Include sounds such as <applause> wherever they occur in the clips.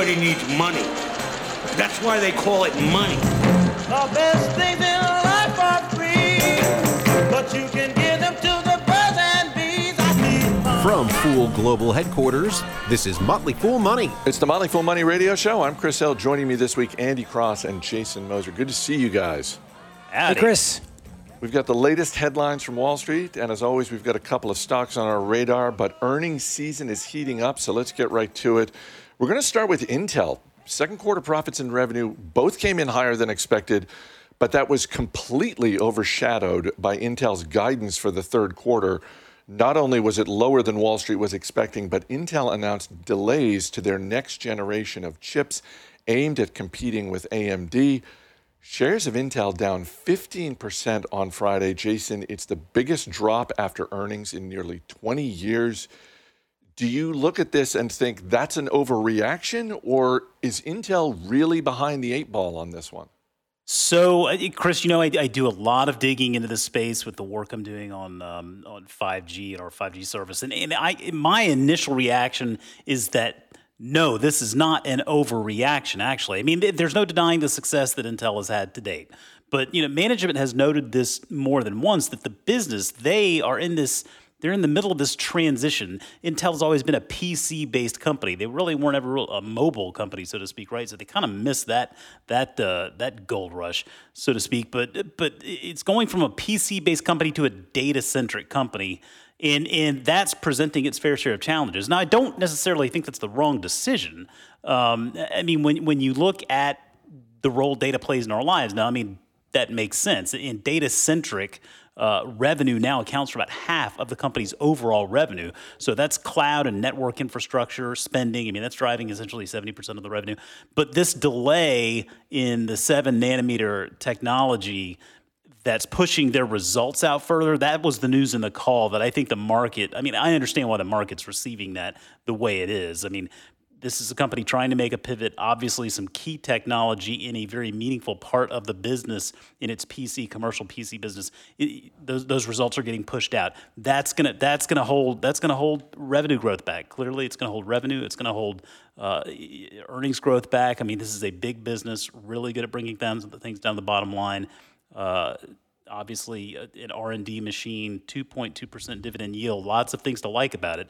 Everybody needs money. That's why they call it money. The best things in life are free, but you can give them to the birds and bees. I need. From Fool Global Headquarters, this is Motley Fool Money. It's the Motley Fool Money Radio Show. I'm Chris Hill. Joining me this week, Andy Cross and Jason Moser. Good to see you guys. Hey, Chris. We've got the latest headlines from Wall Street, and as always, we've got a couple of stocks on our radar. But earnings season is heating up, so let's get right to it. We're going to start with Intel. Second quarter profits and revenue both came in higher than expected, but that was completely overshadowed by Intel's guidance for the third quarter. Not only was it lower than Wall Street was expecting, but Intel announced delays to their next generation of chips aimed at competing with AMD. Shares of Intel down 15% on Friday. Jason, it's the biggest drop after earnings in nearly 20 years. Do you look at this and think that's an overreaction, or is Intel really behind the eight ball on this one? So, uh, Chris, you know, I, I, do a lot of digging into this space with the work I'm doing on um, on 5G and our 5G service, and, and I, my initial reaction is that no, this is not an overreaction, actually. I mean, there's no denying the success that Intel has had to date. But, you know, management has noted this more than once that the business, they are in this they're in the middle of this transition. Intel's always been a PC based company. They really weren't ever a mobile company, so to speak, right? So they kind of missed that that uh, that gold rush, so to speak. But but it's going from a PC based company to a data centric company and and that's presenting its fair share of challenges. Now, I don't necessarily think that's the wrong decision. Um, I mean, when when you look at the role data plays in our lives, now, I mean that makes sense. In data centric. Uh, revenue now accounts for about half of the company's overall revenue. So that's cloud and network infrastructure spending. I mean, that's driving essentially 70% of the revenue. But this delay in the seven nanometer technology that's pushing their results out further. That was the news in the call that I think the market, I mean, I understand why the market's receiving that the way it is. I mean, this is a company trying to make a pivot, obviously, some key technology in a very meaningful part of the business in its PC, commercial PC business. It, those, those results are getting pushed out. That's gonna that's gonna hold that's gonna hold revenue growth back. Clearly, it's gonna hold revenue. It's gonna hold uh, earnings growth back. I mean, this is a big business, really good at bringing down things down the bottom line. Uh, obviously, uh, an R and D machine, two point two percent dividend yield. Lots of things to like about it,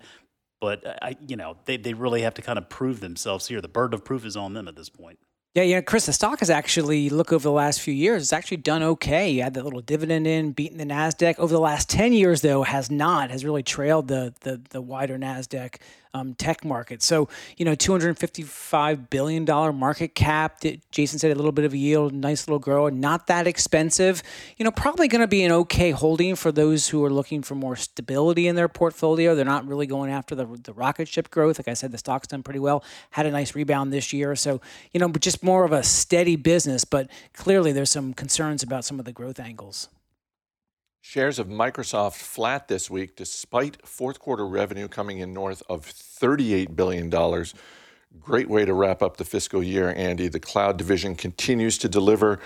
but uh, I, you know, they they really have to kind of prove themselves here. The burden of proof is on them at this point. Yeah, yeah, Chris, the stock has actually look over the last few years. It's actually done okay. You had that little dividend in, beating the Nasdaq over the last ten years, though, has not has really trailed the the, the wider Nasdaq um, tech market. So, you know, $255 billion market cap. Jason said a little bit of a yield, nice little grow, and not that expensive. You know, probably going to be an okay holding for those who are looking for more stability in their portfolio. They're not really going after the, the rocket ship growth. Like I said, the stock's done pretty well, had a nice rebound this year. So, you know, just more of a steady business, but clearly there's some concerns about some of the growth angles. Shares of Microsoft flat this week despite fourth quarter revenue coming in north of $38 billion. Great way to wrap up the fiscal year, Andy. The cloud division continues to deliver,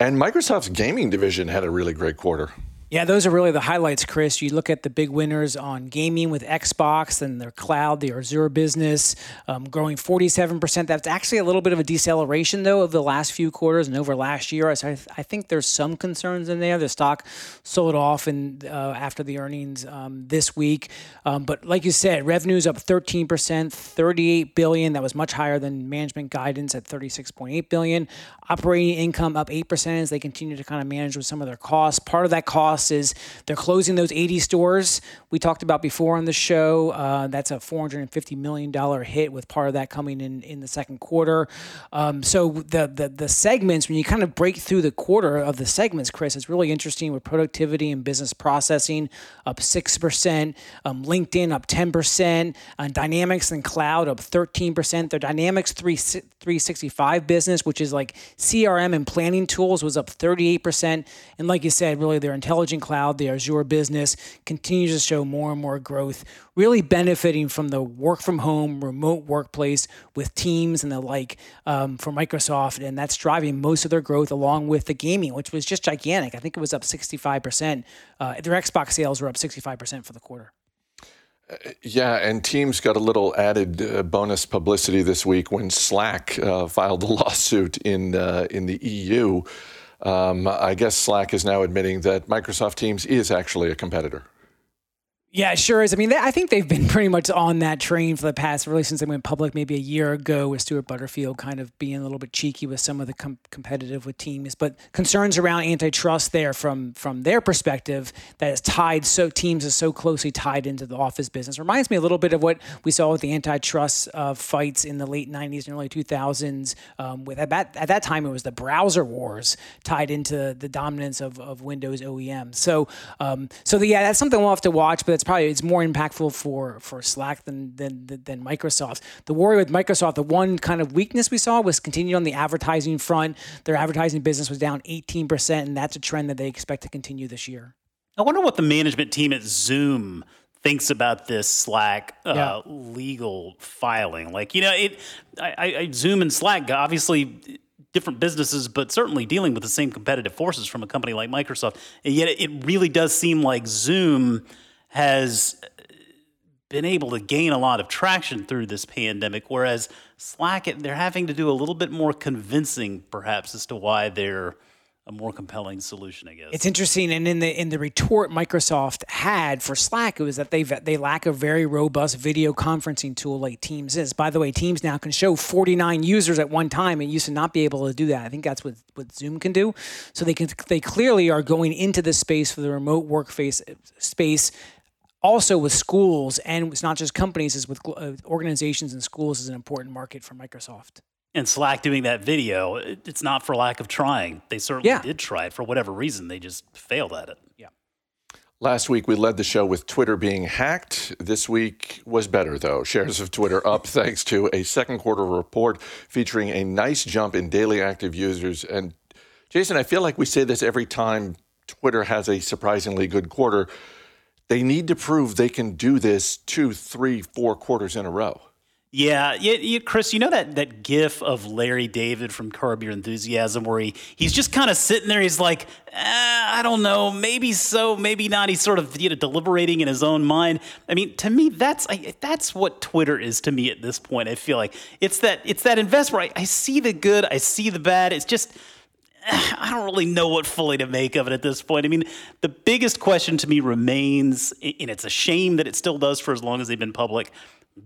and Microsoft's gaming division had a really great quarter. Yeah, those are really the highlights, Chris. You look at the big winners on gaming with Xbox and their cloud, the Azure business, um, growing 47%. That's actually a little bit of a deceleration, though, of the last few quarters and over last year. So I, th- I think there's some concerns in there. The stock sold off in, uh, after the earnings um, this week. Um, but like you said, revenues up 13%, 38 billion. That was much higher than management guidance at 36.8 billion. Operating income up 8% as they continue to kind of manage with some of their costs. Part of that cost is they're closing those 80 stores we talked about before on the show. Uh, that's a $450 million hit, with part of that coming in in the second quarter. Um, so the, the the segments, when you kind of break through the quarter of the segments, Chris, it's really interesting with productivity and business processing up six percent, um, LinkedIn up 10 percent, and Dynamics and Cloud up 13 percent. Their Dynamics 3 365 business, which is like CRM and planning tools, was up 38 percent, and like you said, really their intelligence intelligent cloud, the Azure business continues to show more and more growth, really benefiting from the work from home, remote workplace with Teams and the like um, for Microsoft. And that's driving most of their growth along with the gaming, which was just gigantic. I think it was up 65%. Uh, their Xbox sales were up 65% for the quarter. Yeah, and Teams got a little added uh, bonus publicity this week when Slack uh, filed a <laughs> lawsuit in uh, in the EU. Um, I guess Slack is now admitting that Microsoft Teams is actually a competitor. Yeah, sure is. I mean, they, I think they've been <laughs> pretty much on that train for the past, really since they went public maybe a year ago with Stuart Butterfield kind of being a little bit cheeky with some of the com- competitive with teams. But concerns around antitrust there from from their perspective that is tied so teams is so closely tied into the office business reminds me a little bit of what we saw with the antitrust uh, fights in the late '90s and early 2000s. Um, with at that, at that time it was the browser wars tied into the dominance of, of Windows OEM. So um, so the, yeah, that's something we'll have to watch. But it's probably it's more impactful for for Slack than than than Microsoft. The worry with Microsoft, the one kind of weakness we saw was continued on the advertising front. Their advertising business was down 18%, and that's a trend that they expect to continue this year. I wonder what the management team at Zoom thinks about this Slack uh, yeah. legal filing. Like, you know, it I, I, Zoom and Slack obviously different businesses, but certainly dealing with the same competitive forces from a company like Microsoft. And yet, it really does seem like Zoom has been able to gain a lot of traction through this pandemic, whereas Slack, they're having to do a little bit more convincing, perhaps, as to why they're a more compelling solution, I guess. It's interesting, and in the in the retort Microsoft had for Slack, it was that they they lack a very robust video conferencing tool like Teams is. By the way, Teams now can show 49 users at one time. It used to not be able to do that. I think that's what what Zoom can do. So they can they clearly are going into the space for the remote work face space also with schools and it's not just companies is with uh, organizations and schools is an important market for microsoft and slack doing that video it's not for lack of trying they certainly yeah. did try it for whatever reason they just failed at it yeah Last week, we led the show with Twitter being hacked. This week was better, though. Shares of Twitter up <laughs> thanks to a second quarter report featuring a nice jump in daily active users. And Jason, I feel like we say this every time Twitter has a surprisingly good quarter they need to prove they can do this two, three, four quarters in a row. Yeah, yeah, yeah, Chris, you know that that gif of Larry David from Curb Your Enthusiasm where he he's just kind of sitting there. He's like, eh, I don't know, maybe so, maybe not. He's sort of you know deliberating in his own mind. I mean, to me, that's I, that's what Twitter is to me at this point. I feel like it's that it's that investment. I, I see the good, I see the bad. It's just <sighs> I don't really know what fully to make of it at this point. I mean, the biggest question to me remains, and it's a shame that it still does for as long as they've been public.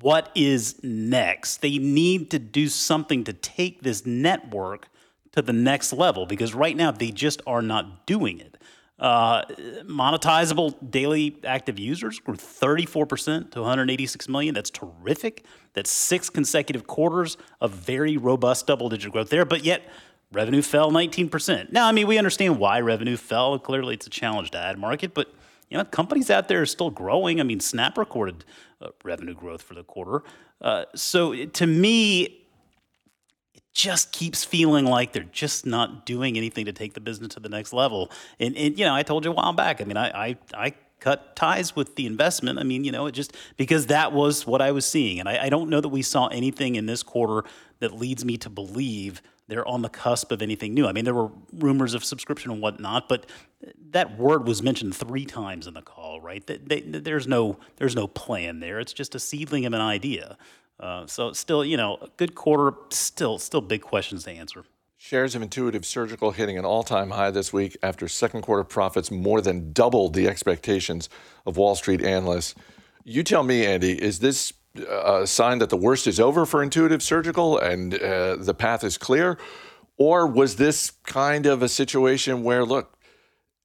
What is next? They need to do something to take this network to the next level because right now they just are not doing it. Uh, monetizable daily active users grew 34% to 186 million. That's terrific. That's six consecutive quarters of very robust double digit growth there. But yet, revenue fell 19%. Now, I mean, we understand why revenue fell. Clearly, it's a challenged ad market, but you know, companies out there are still growing. I mean, Snap recorded uh, revenue growth for the quarter. Uh, so to me, it just keeps feeling like they're just not doing anything to take the business to the next level. And, and you know, I told you a while back. I mean, I, I, I cut ties with the investment. I mean, you know, it just because that was what I was seeing. And I, I, don't know that we saw anything in this quarter that leads me to believe they're on the cusp of anything new. I mean, there were rumors of subscription and whatnot, but that word was mentioned three times in the call, right? They, they, there's no there's no plan there. It's just a seedling of an idea. Uh, so still, you know, a good quarter. Still, still big questions to answer. Shares of Intuitive Surgical hitting an all-time high this week after second quarter profits more than doubled the expectations of Wall Street analysts. You tell me, Andy, is this a sign that the worst is over for Intuitive Surgical and uh, the path is clear? Or was this kind of a situation where, look,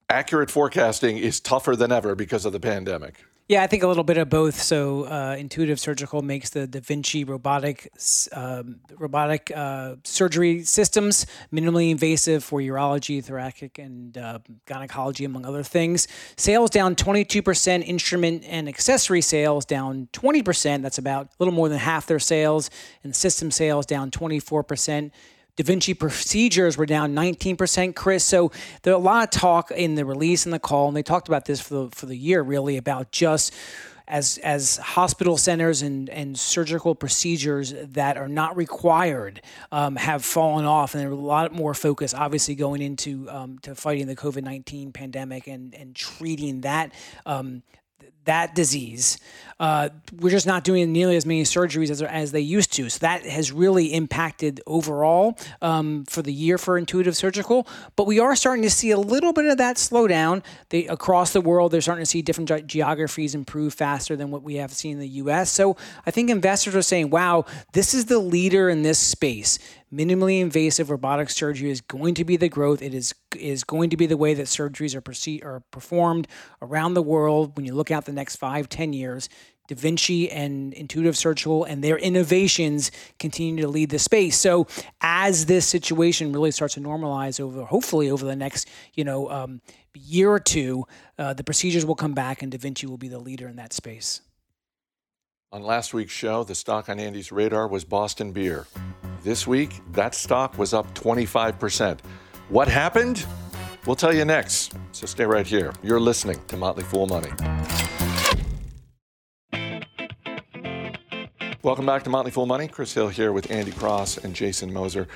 accurate forecasting is tougher than ever because of the pandemic? Yeah, I think a little bit of both. So, uh, Intuitive Surgical makes the Da Vinci robotic um, robotic uh, surgery systems, minimally invasive for urology, thoracic, and uh, gynecology, among other things. Sales down 22%, instrument and accessory sales down 20%. That's about a little more than half their sales, and system sales down 24%. Da Vinci procedures were down 19%, Chris. So there a lot of talk in the release and the call, and they talked about this for the, for the year really about just as as hospital centers and, and surgical procedures that are not required um, have fallen off, and there's a lot more focus, obviously, going into um, to fighting the COVID nineteen pandemic and and treating that um, that disease. Uh, we're just not doing nearly as many surgeries as, as they used to. So that has really impacted overall um, for the year for Intuitive Surgical. But we are starting to see a little bit of that slowdown. They, across the world, they're starting to see different ge- geographies improve faster than what we have seen in the U.S. So I think investors are saying, "Wow, this is the leader in this space." Minimally invasive robotic surgery is going to be the growth. It is is going to be the way that surgeries are perceived are performed around the world. When you look out the next five, ten years, Da Vinci and Intuitive Surgical and their innovations continue to lead the space. So as this situation really starts to normalize over, hopefully over the next you know um, year or two, uh, the procedures will come back and Da Vinci will be the leader in that space. On last week's show, the stock on Andy's radar was Boston Beer. This week, that stock was up 25%. What happened? We'll tell you next. So stay right here. You're listening to Motley Fool Money. Welcome back to Motley Fool Money. Chris Hill here with Andy Cross and Jason Moser.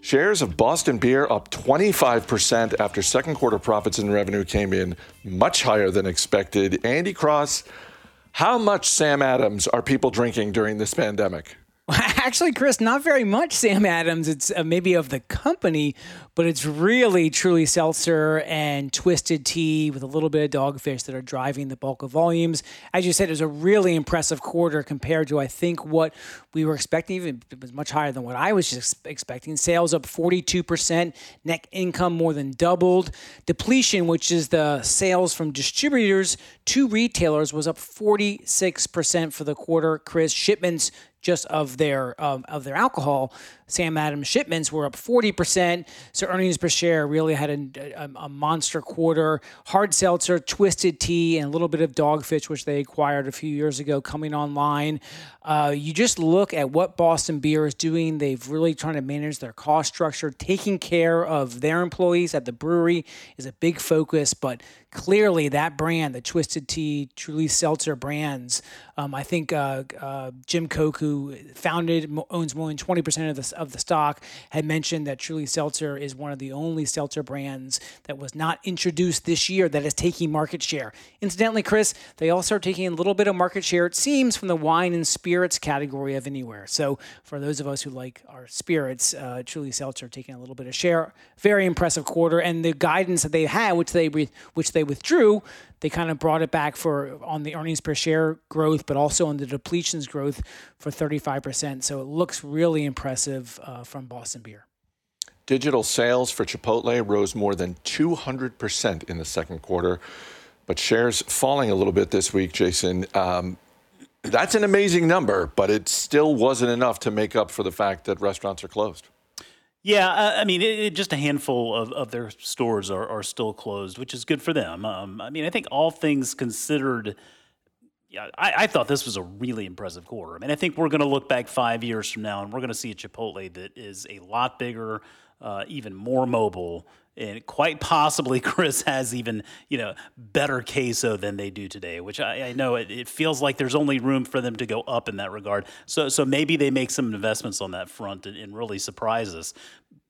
Shares of Boston Beer up 25% after second quarter profits and revenue came in much higher than expected. Andy Cross, how much Sam Adams are people drinking during this pandemic? <laughs> Actually, Chris, not very much Sam Adams. It's uh, maybe of the company, but it's really truly seltzer and twisted tea with a little bit of dogfish that are driving the bulk of volumes. As you said, it was a really impressive quarter compared to, I think, what we were expecting. Even it was much higher than what I was just expecting. Sales up 42%, net income more than doubled. Depletion, which is the sales from distributors to retailers, was up 46% for the quarter. Chris, shipments just of their um, of their alcohol. Sam Adams shipments were up 40%. So earnings per share really had a, a, a, monster quarter. Hard seltzer, twisted tea, and a little bit of dogfish, which they acquired a few years ago, coming online. Uh, you just look at what Boston Beer is doing. They've really trying to manage their cost structure, taking care of their employees at the brewery is a big focus. But clearly, that brand, the Twisted Tea, Truly Seltzer brands, um, I think uh, uh, Jim Koch, who founded, owns more than 20% of the of the stock had mentioned that Truly Seltzer is one of the only seltzer brands that was not introduced this year that is taking market share. Incidentally, Chris, they also are taking a little bit of market share, it seems, from the wine and spirits category of anywhere. So for those of us who like our spirits, uh, Truly Seltzer taking a little bit of share. Very impressive quarter, and the guidance that they had, which they which they withdrew, they kind of brought it back for on the earnings per share growth, but also on the depletions growth for 35%. So it looks really impressive uh, from Boston Beer. Digital sales for Chipotle rose more than 200% in the second quarter, but shares falling a little bit this week, Jason. Um, that's an amazing number, but it still wasn't enough to make up for the fact that restaurants are closed. Yeah, uh, I mean, it, it, just a handful of, of their stores are, are still closed, which is good for them. Um, I mean, I think all things considered, yeah, I, I, thought this was a really impressive quarter. I mean, I think we're going to look back five years from now and we're going to see a Chipotle that is a lot bigger, uh, even more mobile, and quite possibly <laughs> Chris has even you know better queso than they do today, which I, I know it, it, feels like there's only room for them to go up in that regard. So so maybe they make some investments on that front and, and really surprise us.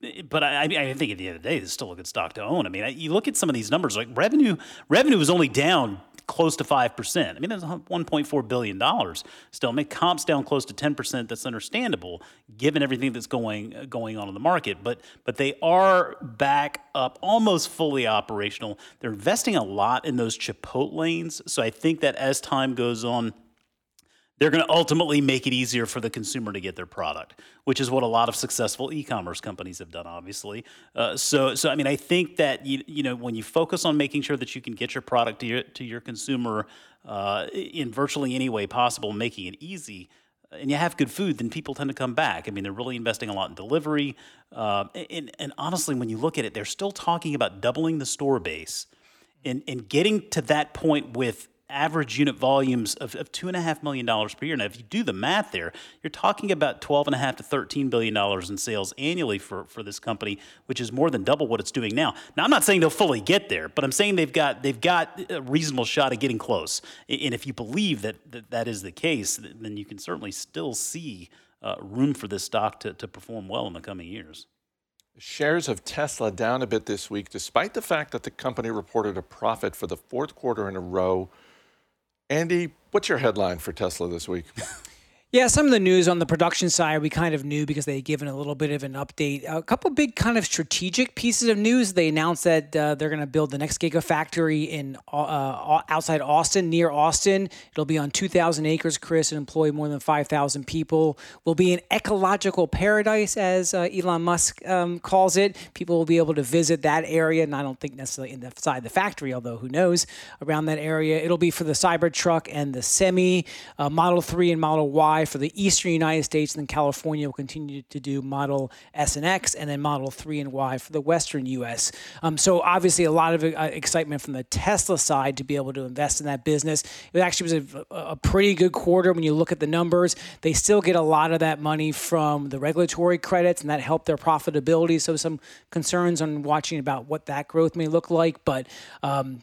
Eh, but I, I think at the end of the day, it's still a good stock to own. I mean, you look at some of these numbers, like revenue revenue is only down close to 5%. I mean, that's $1.4 billion still. I mean, comps down close to 10%. That's understandable given everything that's going uh, going on in the market. But but they are back up almost fully operational. They're investing a lot in those Chipotle lanes. So I think that as time goes on, they're going to ultimately make it easier for the consumer to get their product, which is what a lot of successful e-commerce companies have done, obviously. Uh, so, so I mean, I think that you, you know when you focus on making sure that you can get your product to your to your consumer uh, in virtually any way possible, making it easy, and you have good food, then people tend to come back. I mean, they're really investing a lot in delivery, uh, and, and honestly, when you look at it, they're still talking about doubling the store base, and and getting to that point with average unit volumes of, of $2.5 million per year. Now, if you do the math there, you're talking about $12.5 to $13 billion in sales annually for, for this company, which is more than double what it's doing now. Now, I'm not saying they'll fully get there, but I'm saying they've got, they've got a reasonable shot of getting close. And if you believe that that, that is the case, then you can certainly still see uh, room for this stock to, to perform well in the coming years. Shares of Tesla down a bit this week, despite the fact that the company reported a profit for the fourth quarter in a row Andy, what's your headline for Tesla this week? <laughs> Yeah, some of the news on the production side we kind of knew because they had given a little bit of an update. A couple big kind of strategic pieces of news. They announced that uh, they're going to build the next gigafactory in uh, uh, outside Austin, near Austin. It'll be on 2,000 acres, Chris, and employ more than 5,000 people. Will be an ecological paradise, as uh, Elon Musk um, calls it. People will be able to visit that area, and I don't think necessarily inside the factory, although who knows around that area. It'll be for the Cybertruck and the Semi, uh, Model 3 and Model Y for the eastern United States, and then California will continue to do Model S and X, and then Model 3 and Y for the western U.S. Um, so obviously a lot of uh, excitement from the Tesla side to be able to invest in that business. It actually was a, a pretty good quarter when you look at the numbers. They still get a lot of that money from the regulatory credits, and that helped their profitability. So some concerns on watching about what that growth may look like, but um,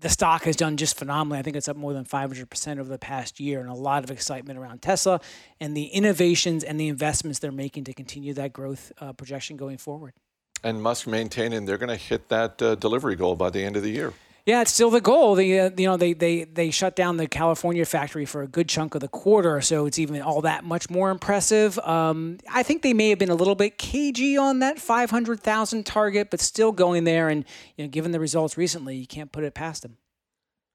the stock has done just phenomenally. I think it's up more than 500% over the past year, and a lot of excitement around Tesla and the innovations and the investments they're making to continue that growth uh, projection going forward. And Musk maintaining they're going to hit that uh, delivery goal by the end of the year. Yeah, it's still the goal. The uh, you know they they they shut down the California factory for a good chunk of the quarter, so it's even all that much more impressive. Um, I think they may have been a little bit cagey on that five hundred thousand target, but still going there. And you know, given the results recently, you can't put it past them.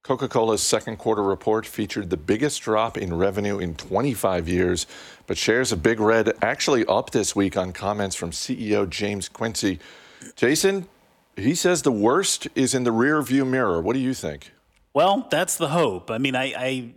Coca Cola's second quarter report featured the biggest drop in revenue in 25 years, but shares of Big Red actually up this week on comments from CEO James Quincey. Jason, he says the worst is in the rear view mirror. What do you think? Well, that's the hope. I mean, I, I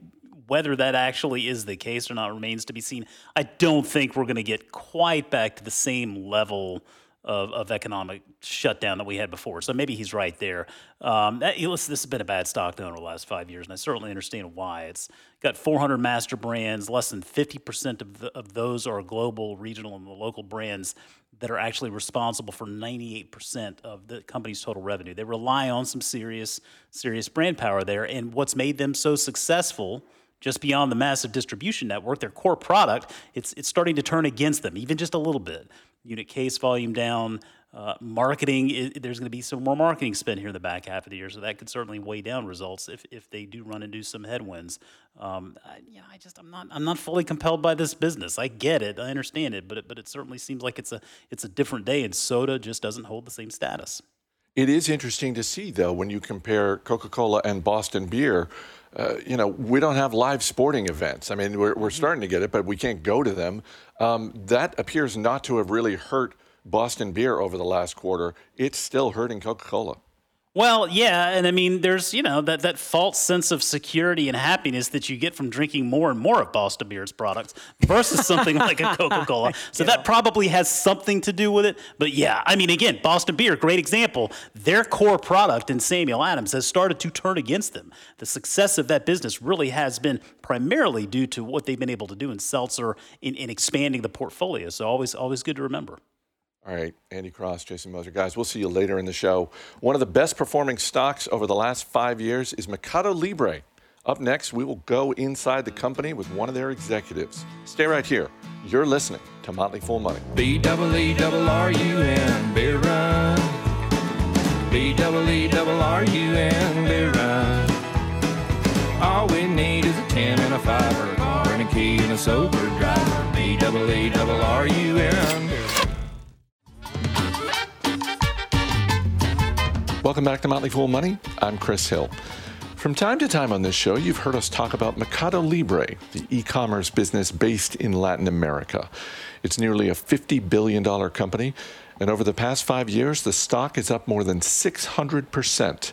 whether that actually is the case or not remains to be seen. I don't think we're going to get quite back to the same level of, of economic shutdown that we had before. So maybe he's right there. Um, that, listen, this has been a bad stock down over the last five years, and I certainly understand why. It's got 400 master brands. Less than 50% of, the, of those are global, regional, and the local brands that are actually responsible for 98% of the company's total revenue. They rely on some serious, serious brand power there. And what's made them so successful – just beyond the massive distribution network, their core product, it's, it's starting to turn against them, even just a little bit. Unit case volume down, uh, marketing, it, there's going to be some more marketing spend here in the back half of the year, so that could certainly weigh down results if, if they do run into some headwinds. Um, I, you know, I just I'm not I'm not fully compelled by this business. I get it, I understand it, but it, but it certainly seems like it's a it's a different day, and soda just doesn't hold the same status. It is interesting to see, though, when you compare Coca Cola and Boston Beer. Uh, you know, we don't have live sporting events. I mean, we're, we're starting to get it, but we can't go to them. Um, that appears not to have really hurt Boston Beer over the last quarter. It's still hurting Coca Cola. Well, yeah, and I mean, there's you know that that false sense of security and happiness that you get from drinking more and more of Boston Beer's products versus something like a <laughs> Coca Cola. So yeah. that probably has something to do with it. But yeah, I mean, again, Boston Beer, great example. Their core product in Samuel Adams has started to turn against them. The success of that business really has been primarily due to what they've been able to do in seltzer in, in expanding the portfolio. So always always good to remember. All right, Andy Cross, Jason Moser. Guys, we'll see you later in the show. One of the best performing stocks over the last five years is Mercado Libre. Up next, we will go inside the company with one of their executives. Stay right here. You're listening to Motley Fool Money. B double E double R U N beer run. B double E double R U N beer run. All we need is a ten and a five or and a key and a sober driver. B double E Welcome back to Motley Fool Money. I'm Chris Hill. From time to time on this show, you've heard us talk about Mercado Libre, the e commerce business based in Latin America. It's nearly a $50 billion company, and over the past five years, the stock is up more than 600%.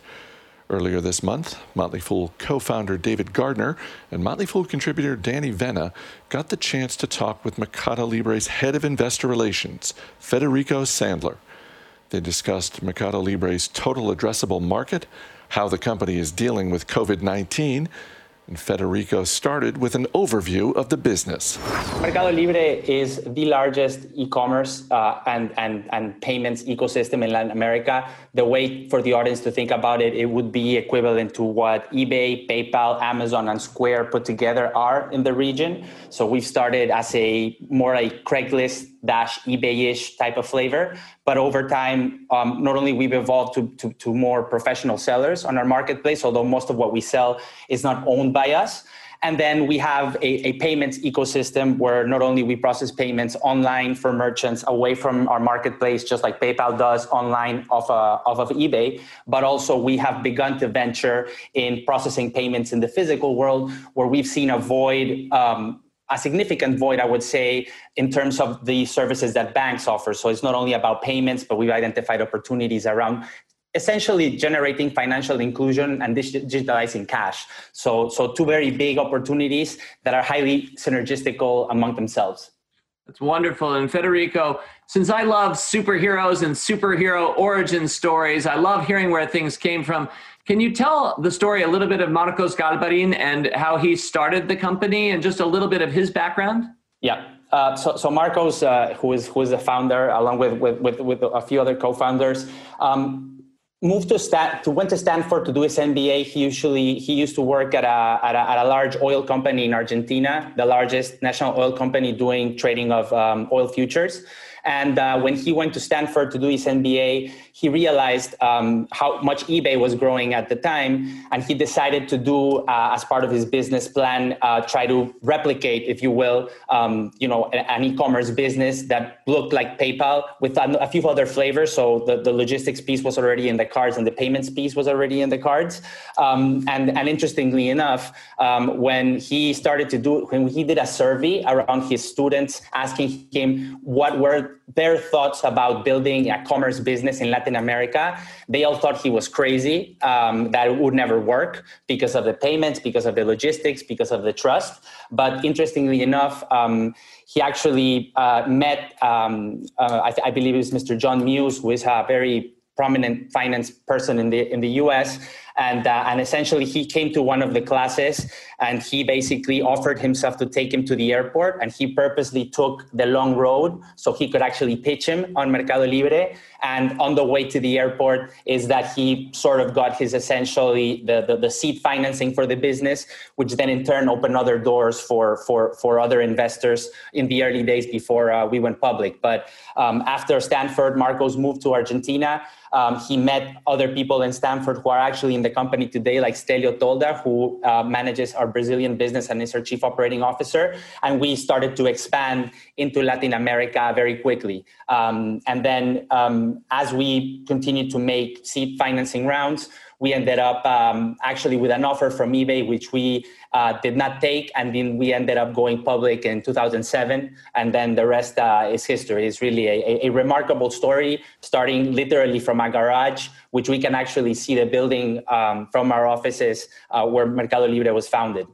Earlier this month, Motley Fool co founder David Gardner and Motley Fool contributor Danny Vena got the chance to talk with Mercado Libre's head of investor relations, Federico Sandler. They discussed Mercado Libre's total addressable market, how the company is dealing with COVID 19, and Federico started with an overview of the business. Mercado Libre is the largest e-commerce uh, and, and, and payments ecosystem in Latin America. The way for the audience to think about it, it would be equivalent to what eBay, PayPal, Amazon, and Square put together are in the region. So we've started as a more like Craigslist dash eBay-ish type of flavor. But over time, um, not only we've evolved to, to, to more professional sellers on our marketplace, although most of what we sell is not owned by us. And then we have a, a, payments ecosystem where not only we process payments online for merchants away from our marketplace, just like PayPal does online off, uh, off of eBay, but also we have begun to venture in processing payments in the physical world where we've seen a void um, a significant void, I would say, in terms of the services that banks offer. So it's not only about payments, but we've identified opportunities around essentially generating financial inclusion and digitalizing cash. So, so two very big opportunities that are highly synergistical among themselves. That's wonderful. And Federico, since I love superheroes and superhero origin stories, I love hearing where things came from. Can you tell the story a little bit of Marcos Galperin and how he started the company and just a little bit of his background? Yeah. Uh, so, so Marcos, uh, who is who is the founder, along with with, with, with a few other co-founders, um, moved to Stan- to went to Stanford to do his MBA. He usually he used to work at a, at a, at a large oil company in Argentina, the largest national oil company doing trading of um, oil futures. And uh, when he went to Stanford to do his MBA, he realized um, how much eBay was growing at the time, and he decided to do, uh, as part of his business plan, uh, try to replicate, if you will, um, you know, an e-commerce business that looked like PayPal with a few other flavors. So the, the logistics piece was already in the cards, and the payments piece was already in the cards. Um, and and interestingly enough, um, when he started to do, when he did a survey around his students, asking him what were their thoughts about building a commerce business in Latin America. They all thought he was crazy, um, that it would never work because of the payments, because of the logistics, because of the trust. But interestingly enough, um, he actually uh, met, um, uh, I, th- I, believe it was Mr. John Muse, who is a very prominent finance person in the in the U.S. And uh, and essentially he came to one of the classes and he basically offered himself to take him to the airport and he purposely took the long road so he could actually pitch him on Mercado Libre. And on the way to the airport is that he sort of got his essentially the, the, the seed financing for the business, which then in turn opened other doors for for for other investors in the early days before uh, we went public. But um, after Stanford, Marcos moved to Argentina. Um, he met other people in Stanford who are actually the company today, like Stelleo Tolda, who uh, manages our Brazilian business and is our chief operating officer. And we started to expand into Latin America very quickly. Um, and then um, as we continued to make seed financing rounds, we ended up um, actually with an offer from eBay, which we uh, did not take, and then we ended up going public in 2007, and then the rest uh, is history. It's really a, a, remarkable story, starting literally from a garage, which we can actually see the building um, from our offices uh, where Mercado Libre was founded.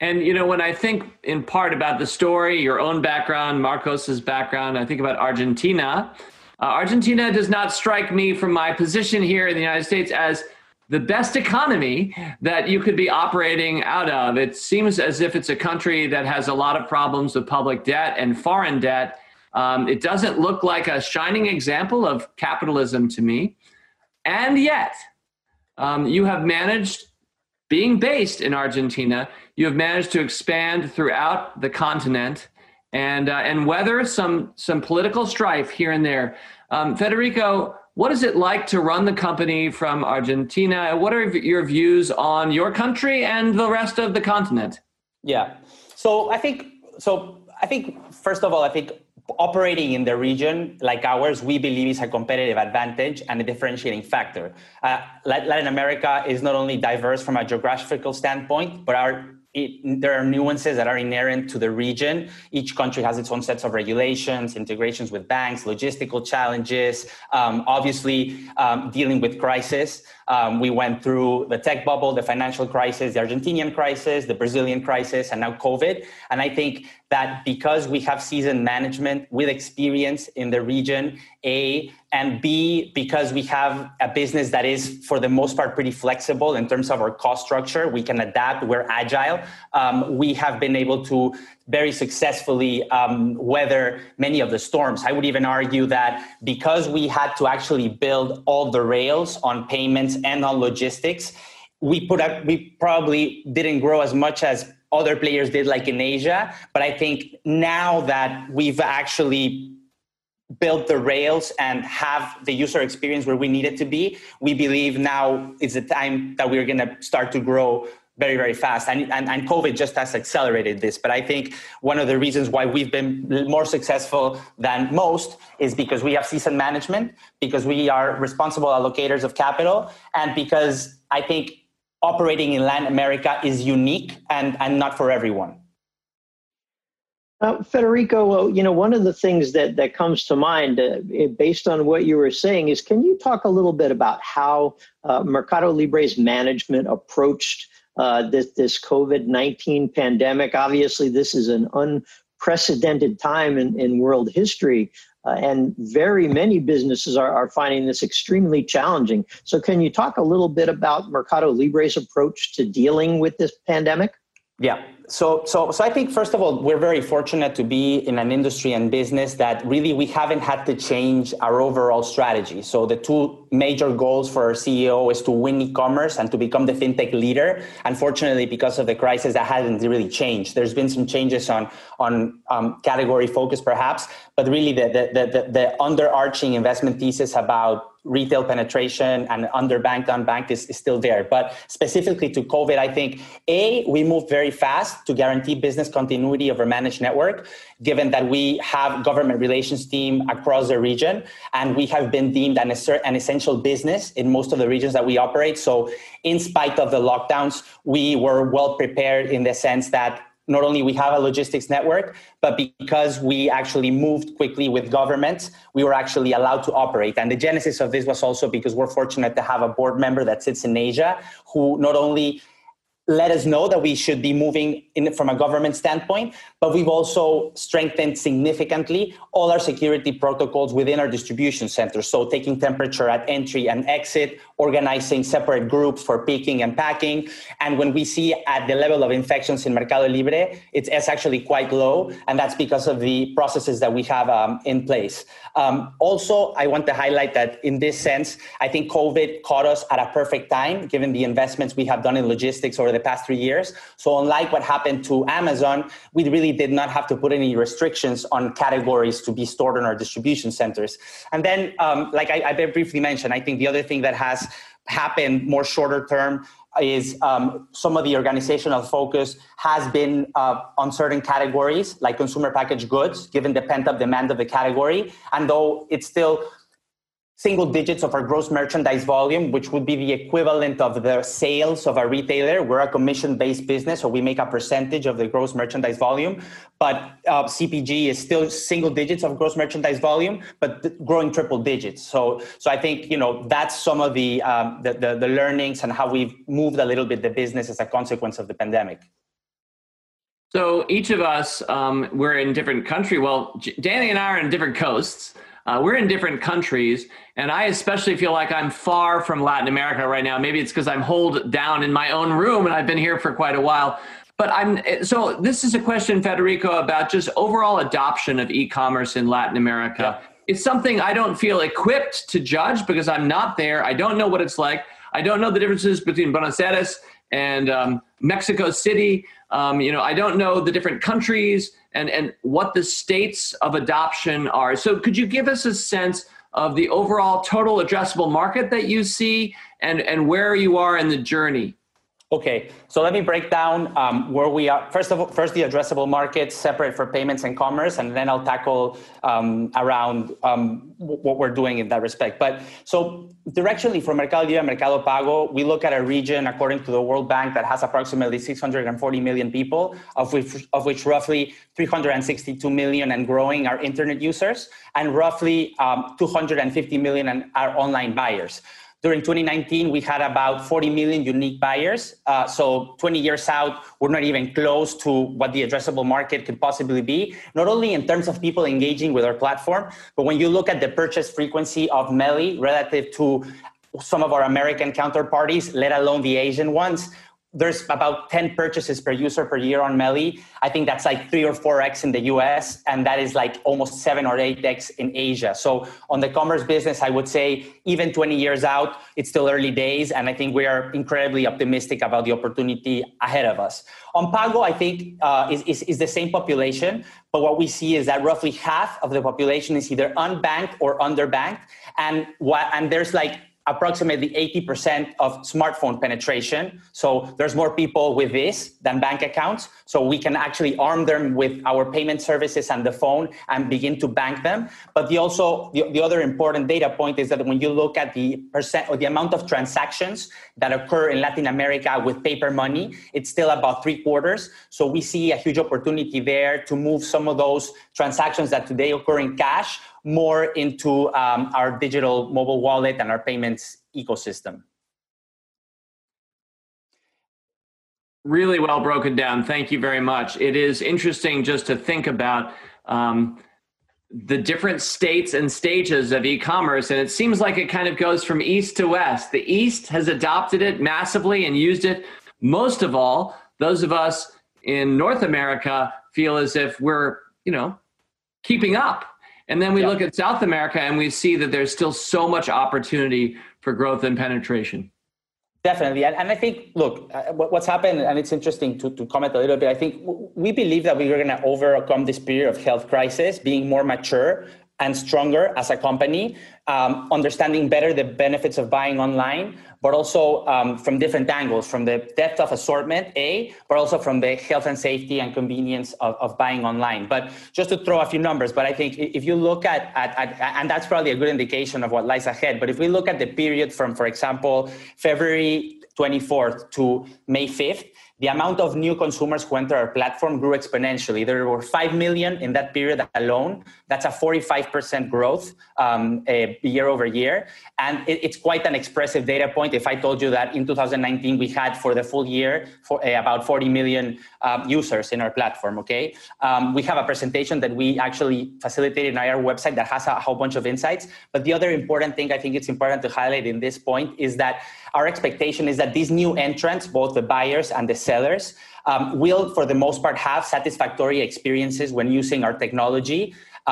And you know, when I think in part about the story, your own background, Marcos's background, I think about Argentina. Uh, Argentina does not strike me from my position here in the United States as the best economy that you could be operating out of. It seems as if it's a country that has a lot of problems with public debt and foreign debt. Um, it doesn't look like a shining example of capitalism to me. And yet, um, you have managed, being based in Argentina, you have managed to expand throughout the continent and uh, and weather some some political strife here and there. Um, Federico, what is it like to run the company from Argentina? What are your views on your country and the rest of the continent? Yeah, so I think so. I think first of all, I think operating in the region like ours, we believe is a competitive advantage and a differentiating factor. Uh, Latin America is not only diverse from a geographical standpoint, but our it, there are nuances that are inherent to the region. Each country has its own sets of regulations, integrations with banks, logistical challenges, um, obviously um, dealing with crisis. Um, we went through the tech bubble, the financial crisis, the Argentinian crisis, the Brazilian crisis, and now COVID. And I think that because we have seasoned management with experience in the region, A, and B, because we have a business that is, for the most part, pretty flexible in terms of our cost structure, we can adapt, we're agile. Um, we have been able to very successfully um, weather many of the storms. I would even argue that because we had to actually build all the rails on payments and on logistics, we put up, we probably didn't grow as much as other players did like in Asia. But I think now that we've actually built the rails and have the user experience where we need it to be, we believe now is the time that we're going to start to grow very, very fast. And, and, and COVID just has accelerated this. But I think one of the reasons why we've been more successful than most is because we have seasoned management, because we are responsible allocators of capital, and because I think operating in Latin America is unique and, and not for everyone. Uh, Federico, you know, one of the things that, that comes to mind uh, based on what you were saying is can you talk a little bit about how uh, Mercado Libre's management approached uh, this, this COVID 19 pandemic? Obviously, this is an unprecedented time in, in world history. Uh, and very many businesses are, are finding this extremely challenging. So, can you talk a little bit about Mercado Libre's approach to dealing with this pandemic? Yeah. So, so, so I think first of all, we're very fortunate to be in an industry and business that really we haven't had to change our overall strategy. So the two major goals for our CEO is to win e-commerce and to become the fintech leader. Unfortunately, because of the crisis, that hasn't really changed. There's been some changes on on um, category focus, perhaps, but really the the, the the underarching investment thesis about retail penetration and underbanked, unbanked is, is still there. But specifically to COVID, I think A, we moved very fast to guarantee business continuity of our managed network, given that we have government relations team across the region, and we have been deemed an, an essential business in most of the regions that we operate. So in spite of the lockdowns, we were well prepared in the sense that not only we have a logistics network, but because we actually moved quickly with governments, we were actually allowed to operate. And the genesis of this was also because we're fortunate to have a board member that sits in Asia who not only let us know that we should be moving in from a government standpoint, but we've also strengthened significantly all our security protocols within our distribution centers. So taking temperature at entry and exit, organizing separate groups for picking and packing. And when we see at the level of infections in Mercado Libre, it's, it's actually quite low. And that's because of the processes that we have um, in place. Um, also, I want to highlight that in this sense, I think COVID caught us at a perfect time, given the investments we have done in logistics over the past three years. So unlike what happened to Amazon, we really did not have to put any restrictions on categories to be stored in our distribution centers. And then, um, like I, I briefly mentioned, I think the other thing that has happened more shorter term is um, some of the organizational focus has been uh, on certain categories like consumer packaged goods, given the pent up demand of the category. And though it's still single digits of our gross merchandise volume, which would be the equivalent of the sales of a retailer. We're a commission based business, so we make a percentage of the gross merchandise volume. But uh, CPG is still single digits of gross merchandise volume, but th- growing triple digits. So, so I think you know that's some of the, um, the, the the learnings and how we've moved a little bit the business as a consequence of the pandemic. So each of us, um, we're in different country. Well, Danny and I are in different coasts. Uh, we're in different countries, and I especially feel like I'm far from Latin America right now. Maybe it's because I'm holed down in my own room and I've been here for quite a while. But I'm so this is a question, Federico, about just overall adoption of e-commerce in Latin America. Yeah. It's something I don't feel equipped to judge because I'm not there. I don't know what it's like. I don't know the differences between Buenos Aires and um, Mexico City. Um, you know, I don't know the different countries and, and what the states of adoption are. So, could you give us a sense of the overall total addressable market that you see and, and where you are in the journey? Okay, so let me break down um, where we are. First of all, first the addressable market, separate for payments and commerce, and then I'll tackle um, around um, what we're doing in that respect. But so directionally for Mercado Libre, and Mercado Pago, we look at a region according to the World Bank that has approximately 640 million people, of which of which roughly 362 million and growing are internet users, and roughly um, 250 million are online buyers. During 2019, we had about 40 million unique buyers. Uh, so 20 years out, we're not even close to what the addressable market could possibly be, not only in terms of people engaging with our platform, but when you look at the purchase frequency of Meli relative to some of our American counterparties, let alone the Asian ones, there's about 10 purchases per user per year on Meli. I think that's like three or four X in the US, and that is like almost seven or eight X in Asia. So on the commerce business, I would say even 20 years out, it's still early days, and I think we are incredibly optimistic about the opportunity ahead of us. On Pago, I think uh, is, is, is the same population, but what we see is that roughly half of the population is either unbanked or underbanked, and what, and there's like approximately 80% of smartphone penetration. So there's more people with this than bank accounts. So we can actually arm them with our payment services and the phone and begin to bank them. But the also the, the other important data point is that when you look at the percent or the amount of transactions that occur in Latin America with paper money, it's still about three quarters. So we see a huge opportunity there to move some of those transactions that today occur in cash more into um, our digital mobile wallet and our payments ecosystem. Really well broken down. Thank you very much. It is interesting just to think about um, the different states and stages of e-commerce and it seems like it kind of goes from east to west the east has adopted it massively and used it most of all those of us in north america feel as if we're you know keeping up and then we yeah. look at South America and we see that there's still so much opportunity for growth and penetration. Definitely. And, and I think, look, uh, what's happened, and it's interesting to, to comment a little bit. I think we believe that we are going to overcome this period of health crisis, being more mature and stronger as a company, um, understanding better the benefits of buying online, but also um, from different angles, from the depth of assortment, A, but also from the health and safety and convenience of, of buying online. But just to throw a few numbers, but I think if you look at, at, at, and that's probably a good indication of what lies ahead, but if we look at the period from, for example, February 24th to May 5th, the amount of new consumers who enter our platform grew exponentially. There were 5 million in that period alone. That's a 45% growth um, uh, year over year. And it, it's quite an expressive data point. If I told you that in 2019, we had for the full year for uh, about 40 million um, users in our platform, okay? Um, we have a presentation that we actually facilitated on our website that has a whole bunch of insights. But the other important thing I think it's important to highlight in this point is that our expectation is that these new entrants, both the buyers and the sellers, um, will, for the most part, have satisfactory experiences when using our technology.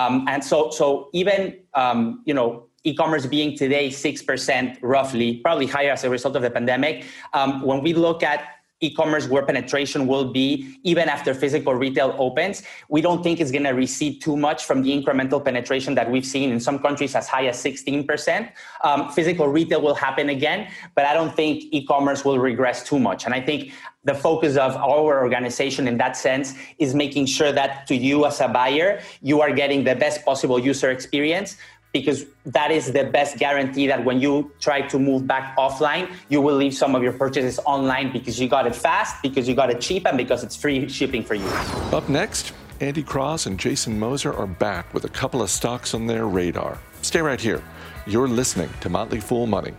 Um, and so, so even um, you know, e-commerce being today six percent, roughly, probably higher as a result of the pandemic. Um, when we look at e-commerce where penetration will be even after physical retail opens. We don't think it's going to recede too much from the incremental penetration that we've seen. In some countries as high as 16% um, physical retail will happen again but i don't think e-commerce will regress too much. And i think the focus of our organization in that sense is making sure that to you as a buyer you are getting the best possible user experience because that is the best guarantee that when you try to move back offline, you will leave some of your purchases online because you got it fast, because you got it cheap, and because it's free shipping for you. Up next, Andy Cross and Jason Moser are back with a couple of stocks on their radar. Stay right here. You're listening to Motley Fool Money.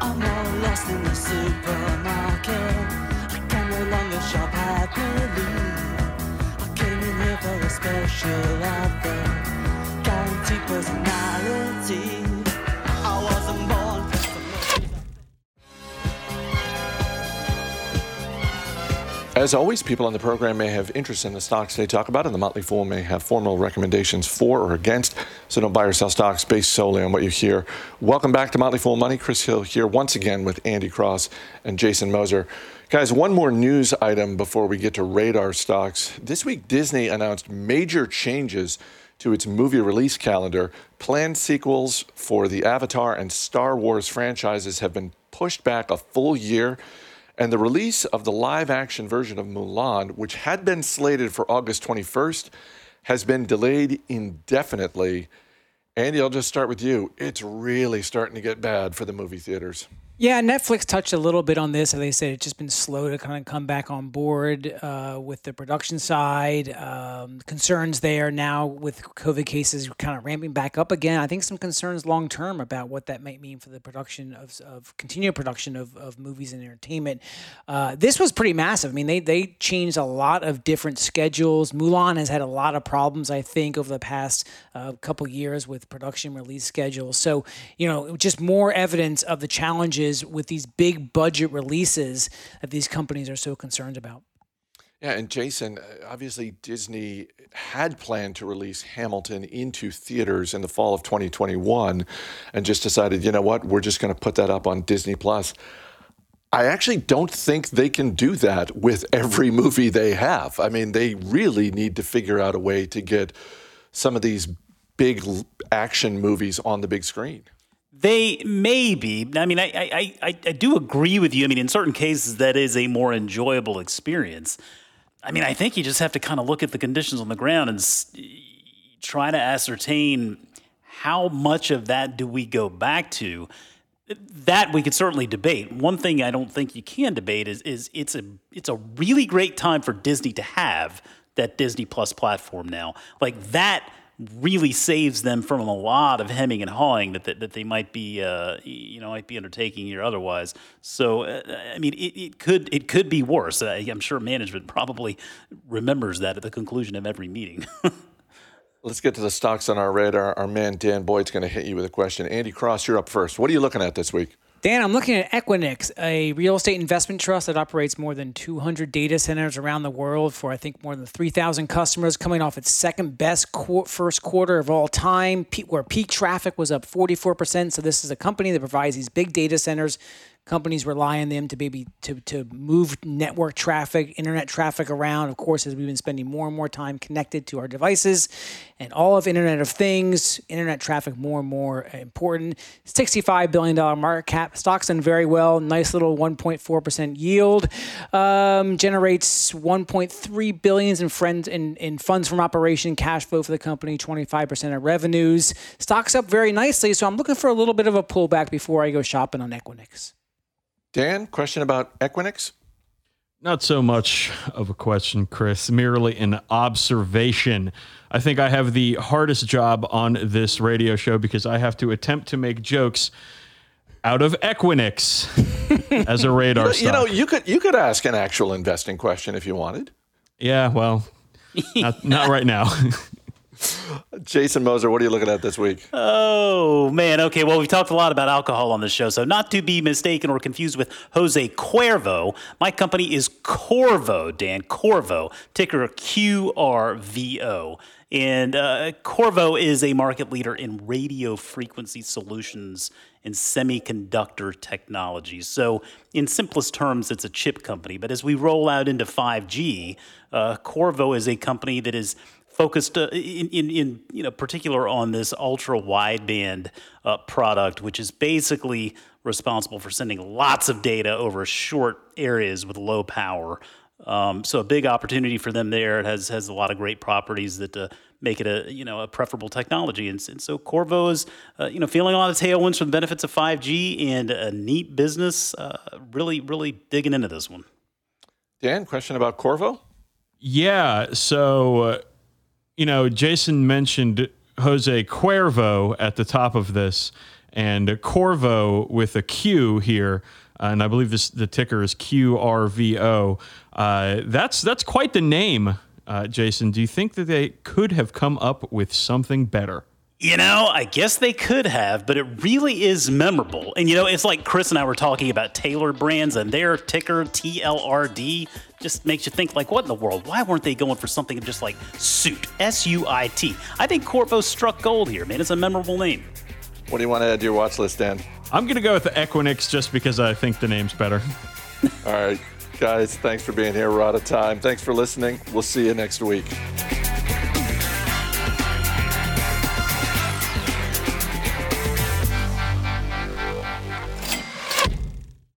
I'm all lost offer. As always, people on the program may have interest in the stocks they talk about, and the Motley Fool may have formal recommendations for or against. So don't buy or sell stocks based solely on what you hear. Welcome back to Motley Fool Money. Chris Hill here once again with Andy Cross and Jason Moser. Guys, one more news item before we get to radar stocks. This week, Disney announced major changes to its movie release calendar. Planned sequels for the Avatar and Star Wars franchises have been pushed back a full year. And the release of the live action version of Mulan, which had been slated for August 21st, has been delayed indefinitely. Andy, I'll just start with you. It's really starting to get bad for the movie theaters. Yeah, Netflix touched a little bit on this. As they said it's just been slow to kind of come back on board uh, with the production side. Um, concerns there now with COVID cases kind of ramping back up again. I think some concerns long term about what that might mean for the production of, of continued production of, of movies and entertainment. Uh, this was pretty massive. I mean, they they changed a lot of different schedules. Mulan has had a lot of problems, I think, over the past uh, couple years with production release schedules. So you know, just more evidence of the challenges challenges with these big budget releases that these companies are so concerned about. Yeah, and Jason, uh, obviously Disney had planned to release Hamilton into theaters in the fall of 2021 and just decided, you know what, we're just going to put that up on Disney Plus. I actually don't think they can do that with every <laughs> movie they have. I mean, they really need to figure out a way to get some of these big action movies on the big screen. They may be. I mean, I, I, I, I do agree with you. I mean, in certain cases, that is a more enjoyable experience. I mean, I think you just have to kind of look at the conditions on the ground and s- try to ascertain how much of that do we go back to that we could certainly debate. One thing I don't think you can debate is is it's a it's a really great time for Disney to have that Disney Plus platform now. Like that really saves them from a lot of hemming and hawing that that, that they might be uh, you know might be undertaking here otherwise. So uh, I mean, it, it could it could be worse. Uh, I'm sure management probably remembers that at the conclusion of every meeting. <laughs> Let's get to the stocks on our radar. Our man Dan Boyd's going to hit you with a question. Andy Cross, you're up first. What are you looking at this week? Dan, I'm looking at Equinix, a real estate investment trust that operates more than 200 data centers around the world for, I think, more than 3,000 customers, coming off its second best qu- first quarter of all time, where peak traffic was up 44%. So, this is a company that provides these big data centers companies rely on them to maybe to, to move network traffic, internet traffic around. Of course, as we've been spending more and more time connected to our devices and all of Internet of Things, internet traffic more and more important. $65 billion market cap. Stock's done very well. Nice little 1.4% yield. Um, generates 1.3 billions in friends in, in funds from operation cash flow for the company, 25% of revenues. Stock's up very nicely. So I'm looking for a little bit of a pullback before I go shopping on Equinix. Dan, question about Equinix? Not so much of a question, Chris, merely an observation. I think I have the hardest job on this radio show because I have to attempt to make jokes out of Equinix <laughs> as a radar you know, you know, you could you could ask an actual investing question if you wanted. Yeah, well, not, not right now. <laughs> Jason Moser, what are you looking at this week? Oh, man. Okay. Well, we've talked a lot about alcohol on the show. So, not to be mistaken or confused with Jose Cuervo, my company is Qorvo, Dan. Qorvo, ticker QRVO. And uh, Qorvo is a market leader in radio frequency solutions and semiconductor technology. So, in simplest terms, it's a chip company. But as we roll out into 5G, uh, Qorvo is a company that is focused uh, in, in, in, you know particular on this ultra wideband uh, product, which is basically responsible for sending lots of data over short areas with low power. Um, so a big opportunity for them there. It has has a lot of great properties that uh, make it a you know a preferable technology. And, and so Qorvo is uh, you know feeling a lot of tailwinds from the benefits of 5G and a neat business. Uh, really really digging into this one. Dan, question about Qorvo? Yeah. So uh, you know, Jason mentioned Jose Cuervo at the top of this, and Qorvo with a Q here, uh, and I believe this the ticker is QRVO. Uh, that's that's quite the name, uh, Jason. Do you think that they could have come up with something better? You know, I guess they could have, but it really is memorable. And you know, it's like Chris and I were talking about Tailored Brands and their ticker TLRD just makes you think like, what in the world? Why weren't they going for something just like Suit S U I T? I think Qorvo struck gold here, man. It's a memorable name. What do you want to add to your watch list, Dan? I'm gonna go with the Equinix just because I think the name's better. <laughs> All right, guys. Thanks for being here. We're out of time. Thanks for listening. We'll see you next week.